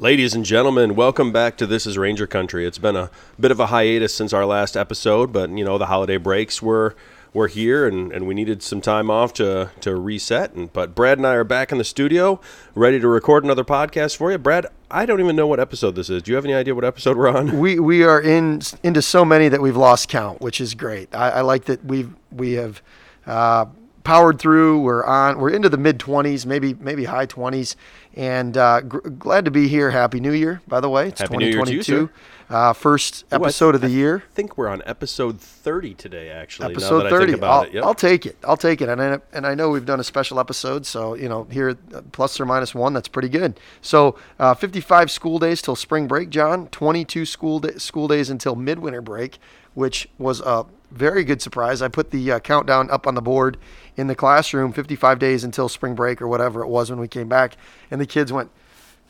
Ladies and gentlemen, welcome back to This is Ranger Country. It's been a bit of a hiatus since our last episode, but you know, the holiday breaks were were here and, and we needed some time off to, to reset. And, but Brad and I are back in the studio, ready to record another podcast for you. Brad, I don't even know what episode this is. Do you have any idea what episode we're on? We we are in into so many that we've lost count, which is great. I, I like that we've we have uh, powered through. We're on. We're into the mid twenties, maybe maybe high twenties, and uh, gr- glad to be here. Happy New Year, by the way. It's Happy New Year to you, 2022. uh, first Ooh, I- episode of the I year. I think we're on episode 30 today, actually. Episode that I thirty. think about I'll, it. Yep. I'll take it. I'll take it. And I, and I know we've done a special episode, so you know here uh, plus or minus one, that's pretty good. So uh, fifty-five school days till spring break, John. Twenty-two school da- school days until midwinter break, which was a very good surprise. I put the uh, countdown up on the board in the classroom. Fifty-five days until spring break or whatever it was when we came back, and the kids went.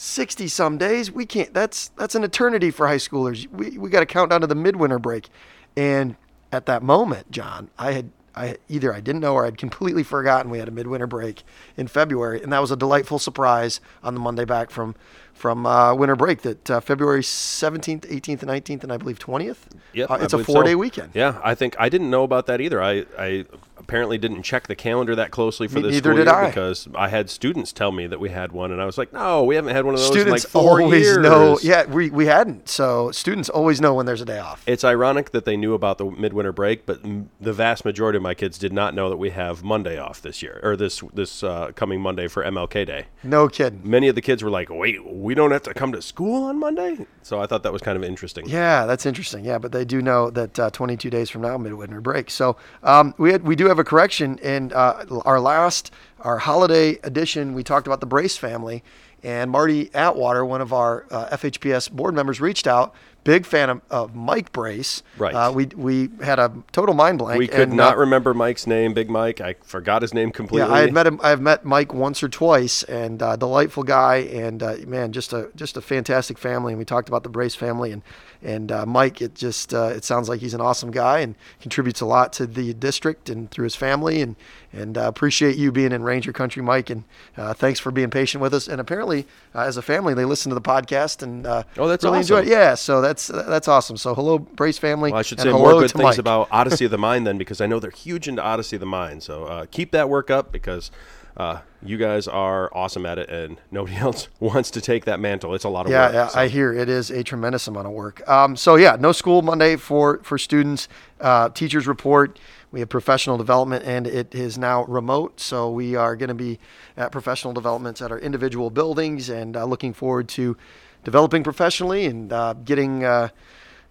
60 some days we can't that's that's an eternity for high schoolers we, we got to count down to the midwinter break and at that moment john i had i either i didn't know or i'd completely forgotten we had a midwinter break in february and that was a delightful surprise on the monday back from from uh, winter break that uh, february 17th 18th and 19th and i believe 20th Yep, uh, it's a four day weekend Yeah, I think I didn't know about that either. I, I apparently didn't check the calendar that closely for Me- this neither school did year I. because I had students tell me that we had one, and I was like, "No, we haven't had one of those students in like four always years." know yeah we, we hadn't so students always know when there's a day off It's ironic that they knew about the midwinter break, but m- the vast majority of my kids did not know that we have Monday off this year or this this uh, coming Monday for MLK Day. no kidding Many of the kids were like, "Wait, we don't have to come to school on Monday?" So I thought that was kind of interesting. Yeah, that's interesting. Yeah, but they do know that uh, 22 days from now, midwinter break. So um, we had, we do have a correction in uh, our last our holiday edition. We talked about the Brace family, and Marty Atwater, one of our uh, FHPS board members, reached out. Big fan of, of Mike Brace. Right. Uh, we we had a total mind blank. We could not uh, remember Mike's name, Big Mike. I forgot his name completely. yeah, I had met him. I've met Mike once or twice, and uh, delightful guy, and uh, man, just a just a fantastic family. And we talked about the Brace family, and and uh, Mike. It just uh, it sounds like he's an awesome guy and contributes a lot to the district and through his family. And and uh, appreciate you being in Ranger Country, Mike. And uh, thanks for being patient with us. And apparently, uh, as a family, they listen to the podcast and uh, Oh, that's really enjoy it. Yeah, so that's that's awesome. So hello, Brace family. Well, I should and say more good things Mike. about Odyssey of the Mind then, because I know they're huge into Odyssey of the Mind. So uh, keep that work up because uh, you guys are awesome at it, and nobody else wants to take that mantle. It's a lot of Yeah, work. yeah, so. I hear it is a tremendous amount of work. Um, so yeah, no school Monday for for students. Uh, teachers report. We have professional development, and it is now remote. So we are going to be at professional developments at our individual buildings, and uh, looking forward to developing professionally and uh, getting. Uh,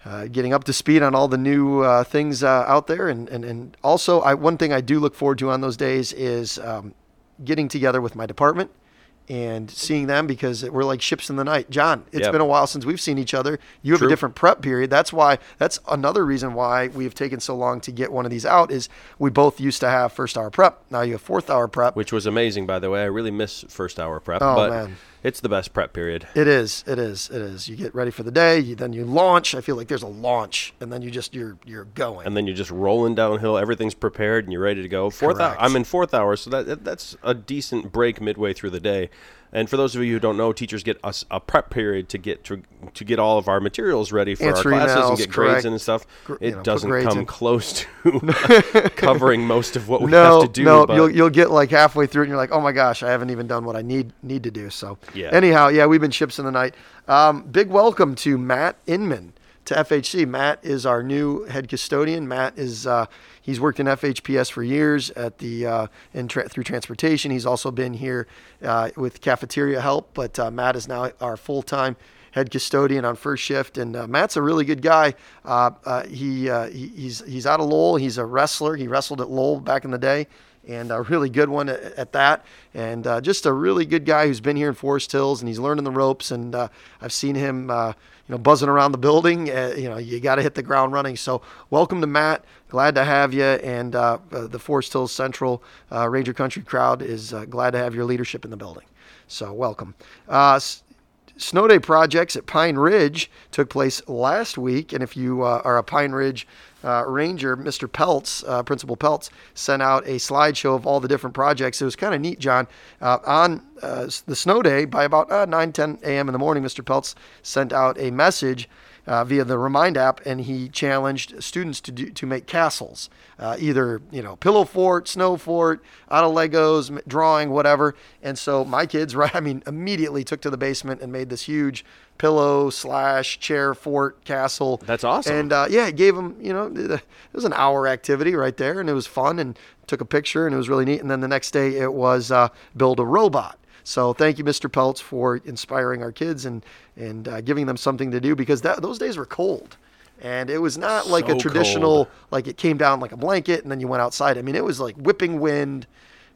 uh, getting up to speed on all the new uh, things uh, out there, and, and, and also I, one thing I do look forward to on those days is um, getting together with my department and seeing them because we're like ships in the night. John, it's Yep. been a while since we've seen each other. You have True. a different prep period. That's why. That's another reason why we have taken so long to get one of these out. Is we both used to have first hour prep. Now you have fourth hour prep. Which was amazing, by the way. I really miss first hour prep, Oh, but man. it's the best prep period. It is. It is. It is. You get ready for the day. You, then you launch. I feel like there's a launch, and then you just you're you're going. And then you're just rolling downhill. Everything's prepared, and you're ready to go. Fourth hour. I'm in fourth hour, so that that's a decent break midway through the day. And for those of you who don't know, teachers get us a prep period to get to, to get all of our materials ready for Answer our classes emails, and get grades in and stuff. Gr- you It know, doesn't come in. close to covering most of what we no, have to do. no, you'll you'll get like halfway through and you're like, oh my gosh, I haven't even done what I need need to do. So Yeah. anyhow, yeah, we've been ships in the night. Um, big welcome to Matt Inman to FHC. Matt is our new head custodian. Matt is uh, he's worked in FHPS for years at the uh, in tra- through transportation. He's also been here uh, with cafeteria help, but uh, Matt is now our full time head custodian on first shift, and uh, Matt's a really good guy. Uh, uh, he, uh, he he's he's out of Lowell. He's a wrestler. He wrestled at Lowell back in the day, and a really good one at, at that. And uh, just a really good guy who's been here in Forest Hills, and he's learning the ropes. And I've seen him, you know, buzzing around the building. Uh, you know, you got to hit the ground running. So welcome to Matt. Glad to have you. And uh, uh, the Forest Hills Central uh, Ranger Country crowd is uh, glad to have your leadership in the building. So welcome. Snow day projects at Pine Ridge took place last week, and if you uh, are a Pine Ridge uh, ranger, Mr. Peltz, uh, Principal Peltz, sent out a slideshow of all the different projects. It was kind of neat, John. Uh, on uh, the snow day, by about uh, 9, 10 a.m. in the morning, Mr. Peltz sent out a message uh, via the Remind app, and he challenged students to do, to make castles, uh, either you know pillow fort, snow fort, out of Legos, drawing, whatever. And so my kids, right, I mean, immediately took to the basement and made this huge pillow slash chair fort castle. That's awesome. And uh, yeah, it gave them, you know, it was an hour activity right there, and it was fun, and took a picture, and it was really neat. And then the next day, it was uh, build a robot. So thank you, Mr. Peltz, for inspiring our kids and and uh, giving them something to do because that, those days were cold. And it was not like So a traditional, cold. like it came down like a blanket and then you went outside. I mean, it was like whipping wind.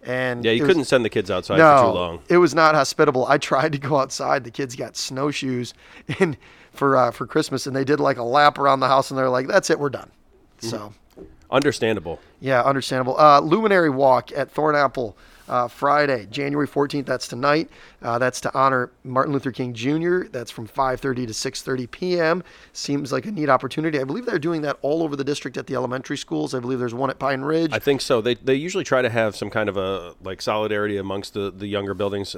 And Yeah, you couldn't send the kids outside no, for too long. it was not hospitable. I tried to go outside. The kids got snowshoes and for uh, for Christmas, and they did like a lap around the house, and they're like, "That's it, we're done." Mm-hmm. So, Understandable. yeah, understandable. Uh, Luminary Walk at Thornapple. Uh, Friday, January 14th. That's tonight. Uh, that's to honor Martin Luther King Jr. That's from 5:30 to 6:30 p.m. Seems like a neat opportunity. I believe they're doing that all over the district at the elementary schools. I believe there's one at Pine Ridge. I think so. They they usually try to have some kind of a like solidarity amongst the the younger buildings.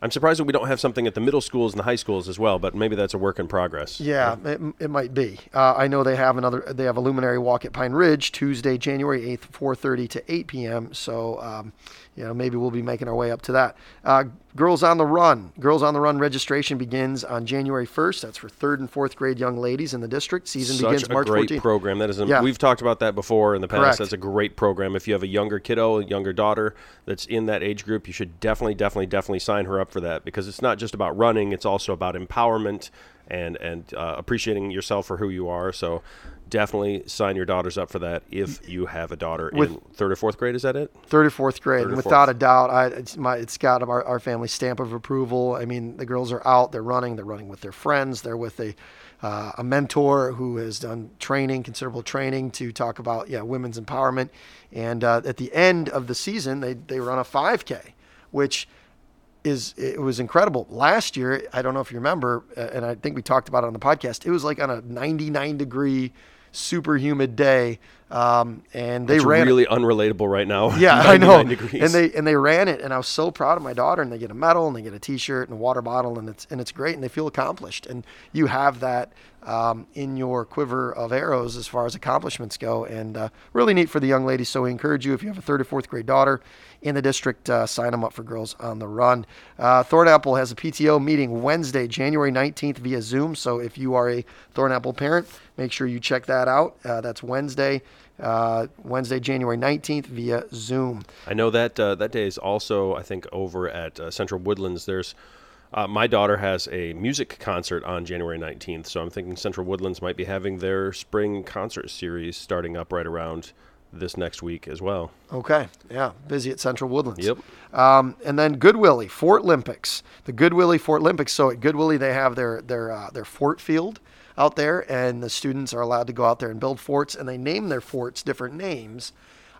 I'm surprised that we don't have something at the middle schools and the high schools as well, but maybe that's a work in progress. Yeah, it, it might be. Uh, I know they have another. They have a luminary walk at Pine Ridge Tuesday, January eighth, four thirty to eight p.m. So, um, you know, maybe we'll be making our way up to that. Uh, Girls on the Run. Girls on the Run registration begins on January first. That's for third and fourth grade young ladies in the district. Season begins March. Such begins a great program. That is, a, Yeah. we've talked about that before in the past. Correct. That's a great program. If you have a younger kiddo, a younger daughter that's in that age group, you should definitely, definitely, definitely sign her up for that because it's not just about running; it's also about empowerment and and uh, appreciating yourself for who you are. So. Definitely sign your daughters up for that if you have a daughter With- in third or fourth grade. Is that it? third or fourth grade, or without fourth. a doubt, I it's my it's got our, our family stamp of approval. I mean, the girls are out, they're running, they're running with their friends, they're with a uh, a mentor who has done training, considerable training to talk about yeah women's empowerment, and uh, at the end of the season, they they run a 5K, which is it was incredible. Last year, I don't know if you remember, uh, and I think we talked about it on the podcast. It was like on a 99 degree, super humid day, um, and they It's ran. it. really unrelatable right now. Yeah, I know. degrees. And they and they ran it, and I was so proud of my daughter. And they get a medal, and they get a T-shirt and a water bottle, and it's and it's great, and they feel accomplished. And you have that um, in your quiver of arrows as far as accomplishments go, and uh, really neat for the young ladies. So we encourage you if you have a third or fourth grade daughter in the district, uh, sign them up for Girls on the Run. Uh, Thornapple has a PTO meeting Wednesday, January 19th via Zoom. So if you are a Thornapple parent, make sure you check that out. Uh, that's Wednesday. Uh, Wednesday, January 19th via Zoom. I know that uh, that day is also, I think, over at uh, Central Woodlands. There's uh, my daughter has a music concert on January 19th, so I'm thinking Central Woodlands might be having their spring concert series starting up right around this next week as well. Okay, yeah, busy at Central Woodlands. Yep. Um, and then Goodwillie Fort Olympics, the Goodwillie Fort Olympics. So at Goodwillie, they have their their uh, their fort field out there, and the students are allowed to go out there and build forts, and they name their forts different names.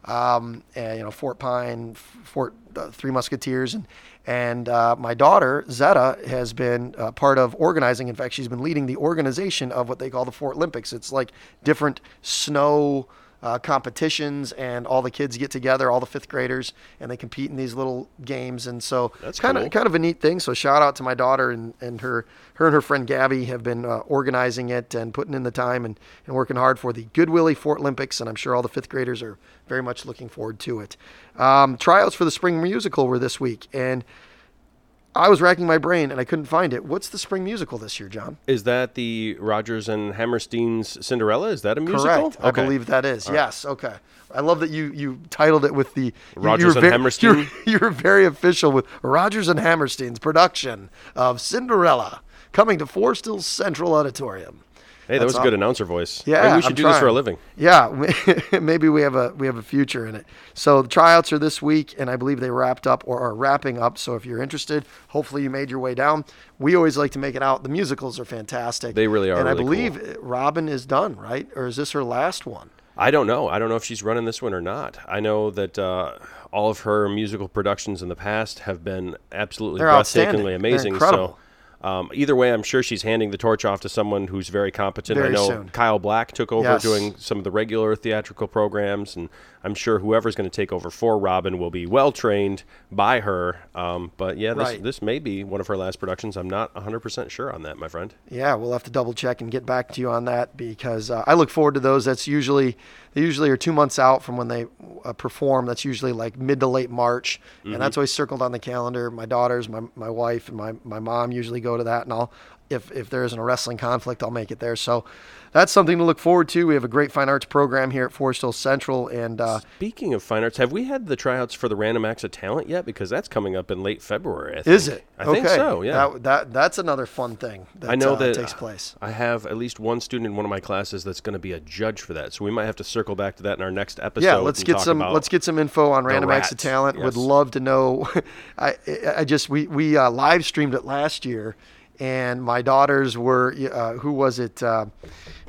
Um, and, you know, Fort Pine, Fort uh, Three Musketeers, and and uh, my daughter Zeta has been uh, part of organizing. In fact, she's been leading the organization of what they call the Fort Olympics. It's like different snow uh, competitions, and all the kids get together, all the fifth graders, and they compete in these little games. And so That's kind cool. of kind of a neat thing. So shout out to my daughter and, and her her and her friend Gabby have been uh, organizing it and putting in the time and, and working hard for the Goodwillie Fort Olympics. And I'm sure all the fifth graders are very much looking forward to it. Um, tryouts for the spring musical were this week, and I was racking my brain and I couldn't find it. What's the spring musical this year, John? Is that the Rodgers and Hammerstein's Cinderella? Is that a musical? Correct. I believe that is. Yes. Okay. I love that you you titled it with the Rodgers and were Hammerstein? You're, you're very official with Rodgers and Hammerstein's production of Cinderella coming to Forest Hills Central Auditorium. Hey, that was a good announcer voice. Yeah, Maybe we should I'm do this for a living. Yeah, maybe we have a we have a future in it. So the tryouts are this week, and I believe they wrapped up or are wrapping up. So if you're interested, hopefully you made your way down. We always like to make it out. The musicals are fantastic. They really are And I really believe Robin is done, right? Or is this her last one? I don't know. I don't know if she's running this one or not. I know that uh, all of her musical productions in the past have been absolutely They're breathtakingly amazing. incredible. So um, either way, I'm sure she's handing the torch off to someone who's very competent. Very I know soon. Kyle Black took over Yes. doing some of the regular theatrical programs, and I'm sure whoever's going to take over for Robin will be well trained by her. Um, but yeah, this, Right. this may be one of her last productions. I'm not 100% sure on that, my friend. Yeah, we'll have to double check and get back to you on that because uh, I look forward to those. That's usually they usually are two months out from when they uh, perform. That's usually like mid to late March, and that's always circled on the calendar. My daughters, my my wife, and my my mom usually go to that, and I'll if if there isn't a wrestling conflict, I'll make it there. So that's something to look forward to. We have a great fine arts program here at Forest Hill Central, and uh, Speaking of fine arts, have we had the tryouts for the Random Acts of Talent yet? Because that's coming up in late February. I think. is it? I okay. think so. Yeah. That, that that's another fun thing. That, I know uh, that takes place. I have at least one student in one of my classes that's going to be a judge for that. So we might have to circle back to that in our next episode. Yeah, let's get some let's get some info on Random Acts of Talent. Would love to know. I I just we we uh, live streamed it last year, and my daughters were uh, who was it? Uh,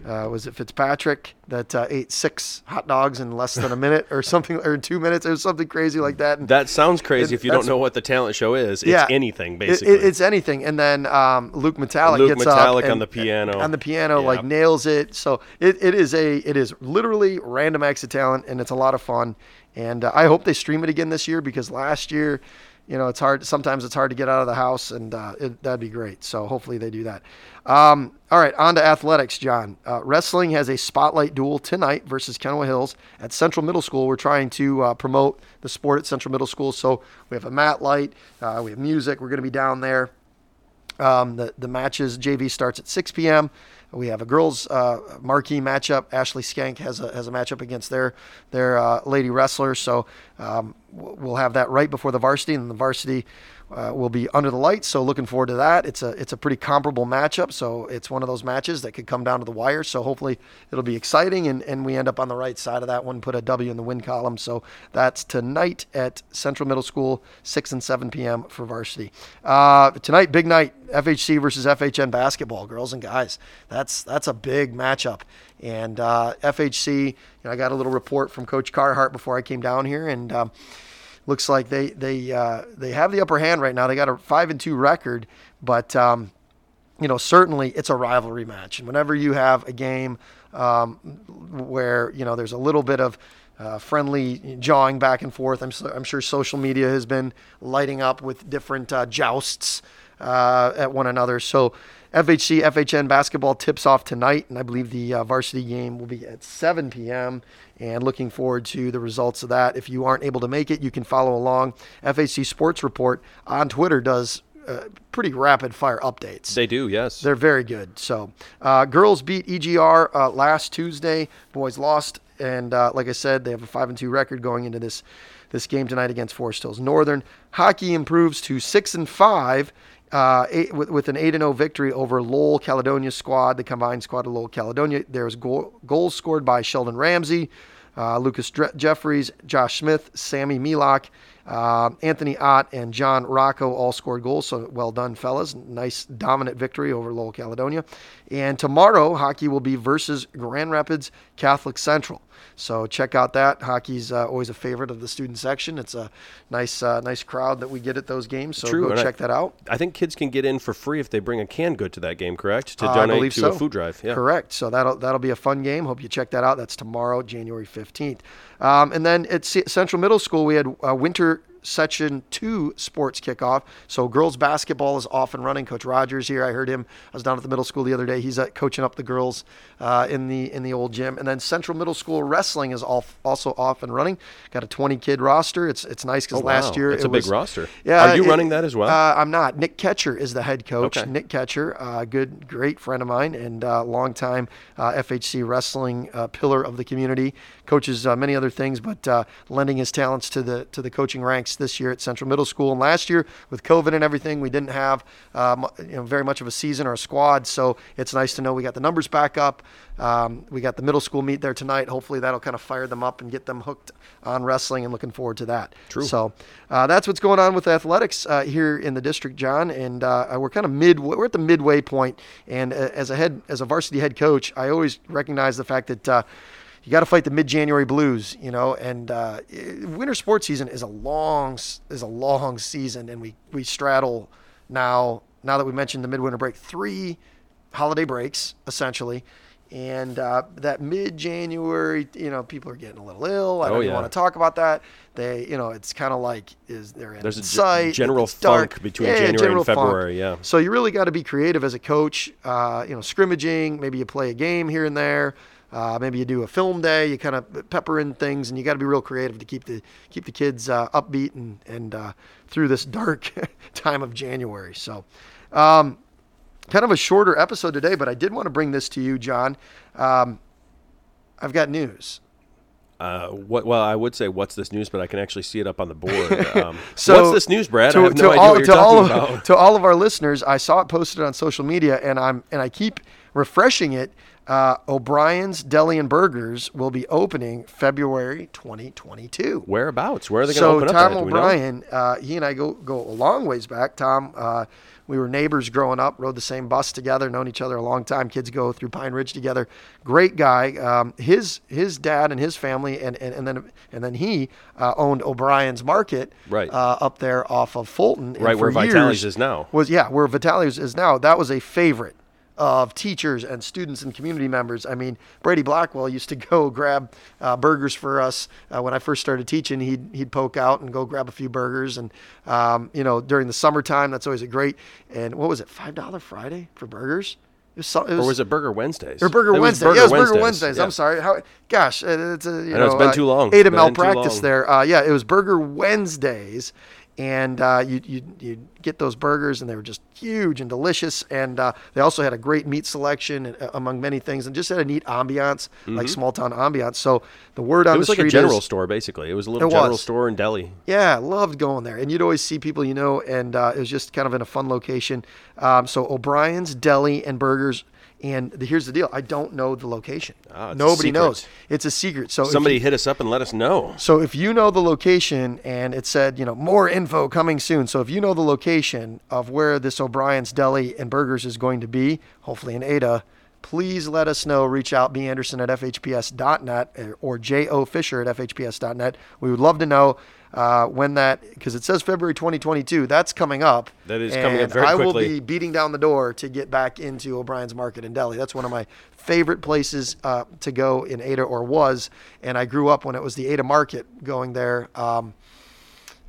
uh, was it Fitzpatrick that uh, ate six hot dogs in less than a minute or something or two minutes or something crazy like that? And That sounds crazy It- if you don't know what the talent show is. It's Yeah. anything basically. it- it's anything. And then um, Luke Metallic Luke gets Metallic up on the piano. on the piano, like nails it. So it, it is a it is literally random acts of talent, and it's a lot of fun. And uh, I hope they stream it again this year because last year, you know, it's hard. Sometimes it's hard to get out of the house, and uh, it, that'd be great. So hopefully they do that. Um, all right, on to athletics, John. Uh, wrestling has a spotlight duel tonight versus Kenowa Hills at Central Middle School. We're trying to uh, promote the sport at Central Middle School, so we have a mat light, uh, we have music. We're going to be down there. Um, the the matches JV starts at 6 p.m. We have a girls uh, marquee matchup. Ashley Skank has a has a matchup against their their uh, lady wrestler. So um, we'll have that right before the varsity, and the varsity uh, will be under the lights. So looking forward to that. It's a it's a pretty comparable matchup. So it's one of those matches that could come down to the wire. So hopefully it'll be exciting, and, and we end up on the right side of that one. Put a W in the win column. So that's tonight at Central Middle School, 6 and 7 p.m. for varsity. Uh, tonight, big night. FHC versus FHN basketball, girls and guys. That's that's a big matchup. And uh, FHC, you know, I got a little report from Coach Carhart before I came down here, and um, looks like they they uh, they have the upper hand right now. They got a five and two record, but um, you know certainly it's a rivalry match. And whenever you have a game um, where you know there's a little bit of uh, friendly jawing back and forth, I'm, so, I'm sure social media has been lighting up with different uh, jousts uh, at one another. So FHC FHN basketball tips off tonight, and I believe the uh, varsity game will be at 7 p.m. And looking forward to the results of that. If you aren't able to make it, you can follow along. FHC Sports Report on Twitter does uh, pretty rapid fire updates. they do, yes. They're very good. So, uh, girls beat EGR uh, last Tuesday. Boys lost, and uh, like I said, they have a five and two record going into this this game tonight against Forest Hills Northern. Hockey improves to six and five. Uh, eight, with, with an 8 0 victory over Lowell Caledonia squad, the combined squad of Lowell Caledonia. There's goal, goals scored by Sheldon Ramsey, uh, Lucas Dre- Jeffries, Josh Smith, Sammy Milok, uh, Anthony Ott, and John Rocco all scored goals. So well done, fellas. Nice dominant victory over Lowell Caledonia. And tomorrow, hockey will be versus Grand Rapids Catholic Central. So check out that. Hockey's uh, always a favorite of the student section. It's a nice, uh, nice crowd that we get at those games. So True, go and I- check that out. I think kids can get in for free if they bring a canned good to that game, correct? To donate to so. a food drive. Yeah. Correct. So that'll that'll be a fun game. Hope you check that out. That's tomorrow, January fifteenth. Um, and then at C- Central Middle School, we had uh, winter section two sports kickoff. So girls basketball is off and running. Coach Rogers here. I heard him. I was down at the middle school the other day. He's uh, coaching up the girls uh, in the in the old gym. And then Central Middle School wrestling is off, also off and running. Got a twenty kid roster. It's it's nice because Oh, last wow. year It's it a big roster. Yeah, Are you it- running that as well? Uh, I'm not. Nick Ketcher is the head coach. Okay. Nick Ketcher, uh, good, great friend of mine and uh, longtime uh, FHC wrestling uh, pillar of the community. Coaches uh, many other things, but uh, lending his talents to the to the coaching ranks this year at Central Middle School. And last year, with COVID and everything, we didn't have um, you know very much of a season or a squad. So it's nice to know we got the numbers back up. Um, we got the middle school meet there tonight. Hopefully that'll kind of fire them up and get them hooked on wrestling. And looking forward to that. True. So uh, that's what's going on with athletics uh, here in the district, John. And uh, we're kind of mid. We're at the midway point. And uh, as a head, as a varsity head coach, I always recognize the fact that. You got to fight the mid-January blues, you know, and uh, winter sports season is a long is a long season, and we we straddle now now that we mentioned the midwinter break, three holiday breaks essentially. And uh, that mid-January, you know, people are getting a little ill. I Oh, don't even yeah. want to talk about that. They, you know, it's kind of like is they're in There's a sight. general funk between Yeah, January and general funk. February, yeah. So you really got to be creative as a coach. Uh, you know, scrimmaging. Maybe you play a game here and there. Uh, maybe you do a film day. You kind of pepper in things, and you got to be real creative to keep the keep the kids uh, upbeat and and uh, through this dark time of January. So, um, kind of a shorter episode today, but I did want to bring this to you, John. Um, I've got news. Uh, what? Well, I would say what's this news, but I can actually see it up on the board. Um, So what's this news, Brad? To, I have no idea all, what you're all of, about. to all of our listeners, I saw it posted on social media, and I'm and I keep refreshing it. Uh, O'Brien's Deli and Burgers will be opening February 2022. Whereabouts? Where are they going to So open Tom up? we know? O'Brien, uh, he and I go go a long ways back. Tom, uh, we were neighbors growing up, rode the same bus together, known each other a long time. Kids go through Pine Ridge together. Great guy. Um, his his dad and his family, and and, and then and then he uh, owned O'Brien's Market, Right. uh, up there off of Fulton, and Right where Vitale's years is now. Was yeah, where Vitale's is now. That was a favorite of teachers and students and community members. I mean, Brady Blackwell used to go grab uh, burgers for us uh, when I first started teaching. He'd he'd poke out and go grab a few burgers, and um, you know during the summertime that's always a great. And what was it, five dollar Friday for burgers? It was, so- it Or was it Burger Wednesdays? or Burger It Wednesday. Burger yeah, it was Burger Wednesdays. Wednesdays. Yeah. I'm sorry. How, gosh, it's a, you I know, it's been uh, too long. Ate a malpractice there. Uh, yeah, it was Burger Wednesdays, and uh, you you you get those burgers, and they were just huge and delicious. And uh, they also had a great meat selection, uh, among many things, and just had a neat ambiance, like small town ambiance. So the word on Mm-hmm. It was the like a general is, store, basically. It was a little general was. store in Delhi. yeah, loved going there, and you'd always see people you know, and uh, it was just kind of in a fun location. Um, so O'Brien's Deli and Burgers. And the, here's the deal: I don't know the location. Ah, Nobody knows. It's a secret. So Somebody you- hit us up and let us know. so if you know the location and it said, you know, more info coming soon. So if you know the location of where this O'Brien's Deli and Burgers is going to be, hopefully in Ada, please let us know. Reach out, B. Anderson at FHPS.net uh, or J.O. Fisher at FHPS.net. We would love to know uh, when that, because it says February 2022. That's coming up. That is coming up very I will be beating down the door to get back into O'Brien's Market in Delhi. That's one of my favorite places uh, to go in Ada or was. And I grew up when it was the Ada Market going there um,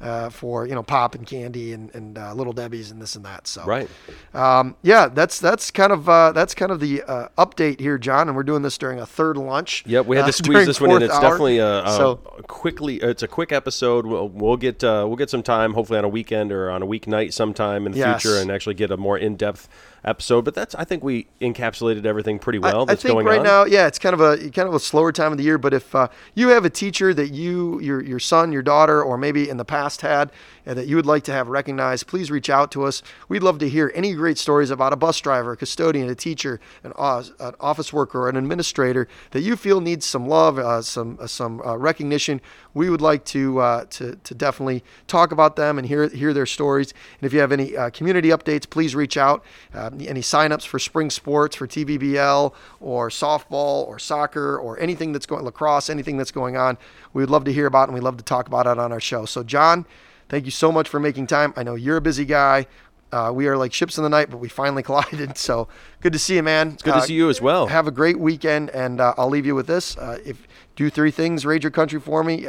uh, for, you know, pop and candy and, and uh, little Debbie's and this and that. So, Right. um, yeah, that's that's kind of uh, that's kind of the uh, update here, John. And we're doing this during a third lunch. Yep, we had uh, to squeeze this one in. It's hour. definitely a, a so quickly. It's a quick episode. We'll, we'll get uh, we'll get some time, hopefully on a weekend or on a weeknight sometime in the Yes. future, and actually get a more in depth episode. But that's I think we encapsulated everything pretty well. I, that's think going right on. now, yeah, it's kind of a kind of a slower time of the year. But if uh, you have a teacher that you, your your son, your daughter, or maybe in the past had uh, that you would like to have recognized, please reach out to us. We'd love to hear any great stories about a bus driver, a custodian, a teacher, an, uh, an office worker, or an administrator that you feel needs some love, uh, some uh, some uh, recognition. We would like to uh, to to definitely talk about them and hear hear their stories. And if you have any uh, community updates, please reach out. Uh, any signups for spring sports for TVBL or softball or soccer or anything that's going lacrosse, anything that's going on, we would love to hear about and we love to talk about it on our show. So John, thank you so much for making time. I know you're a busy guy. Uh, we are like ships in the night, but we finally collided. So good to see you, man. It's Good to see you as well. Have a great weekend, and uh, I'll leave you with this. Uh, if do three things, raid your country for me.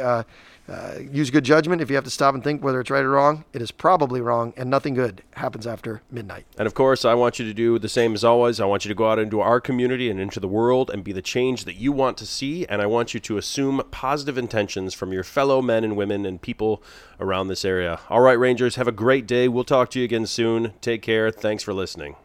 Uh, use good judgment. If you have to stop and think whether it's right or wrong, it is probably wrong, and nothing good happens after midnight. And of course, I want you to do the same as always. I want you to go out into our community and into the world and be the change that you want to see. And I want you to assume positive intentions from your fellow men and women and people around this area. All right, Rangers, have a great day. We'll talk to you again soon. Take care. Thanks for listening.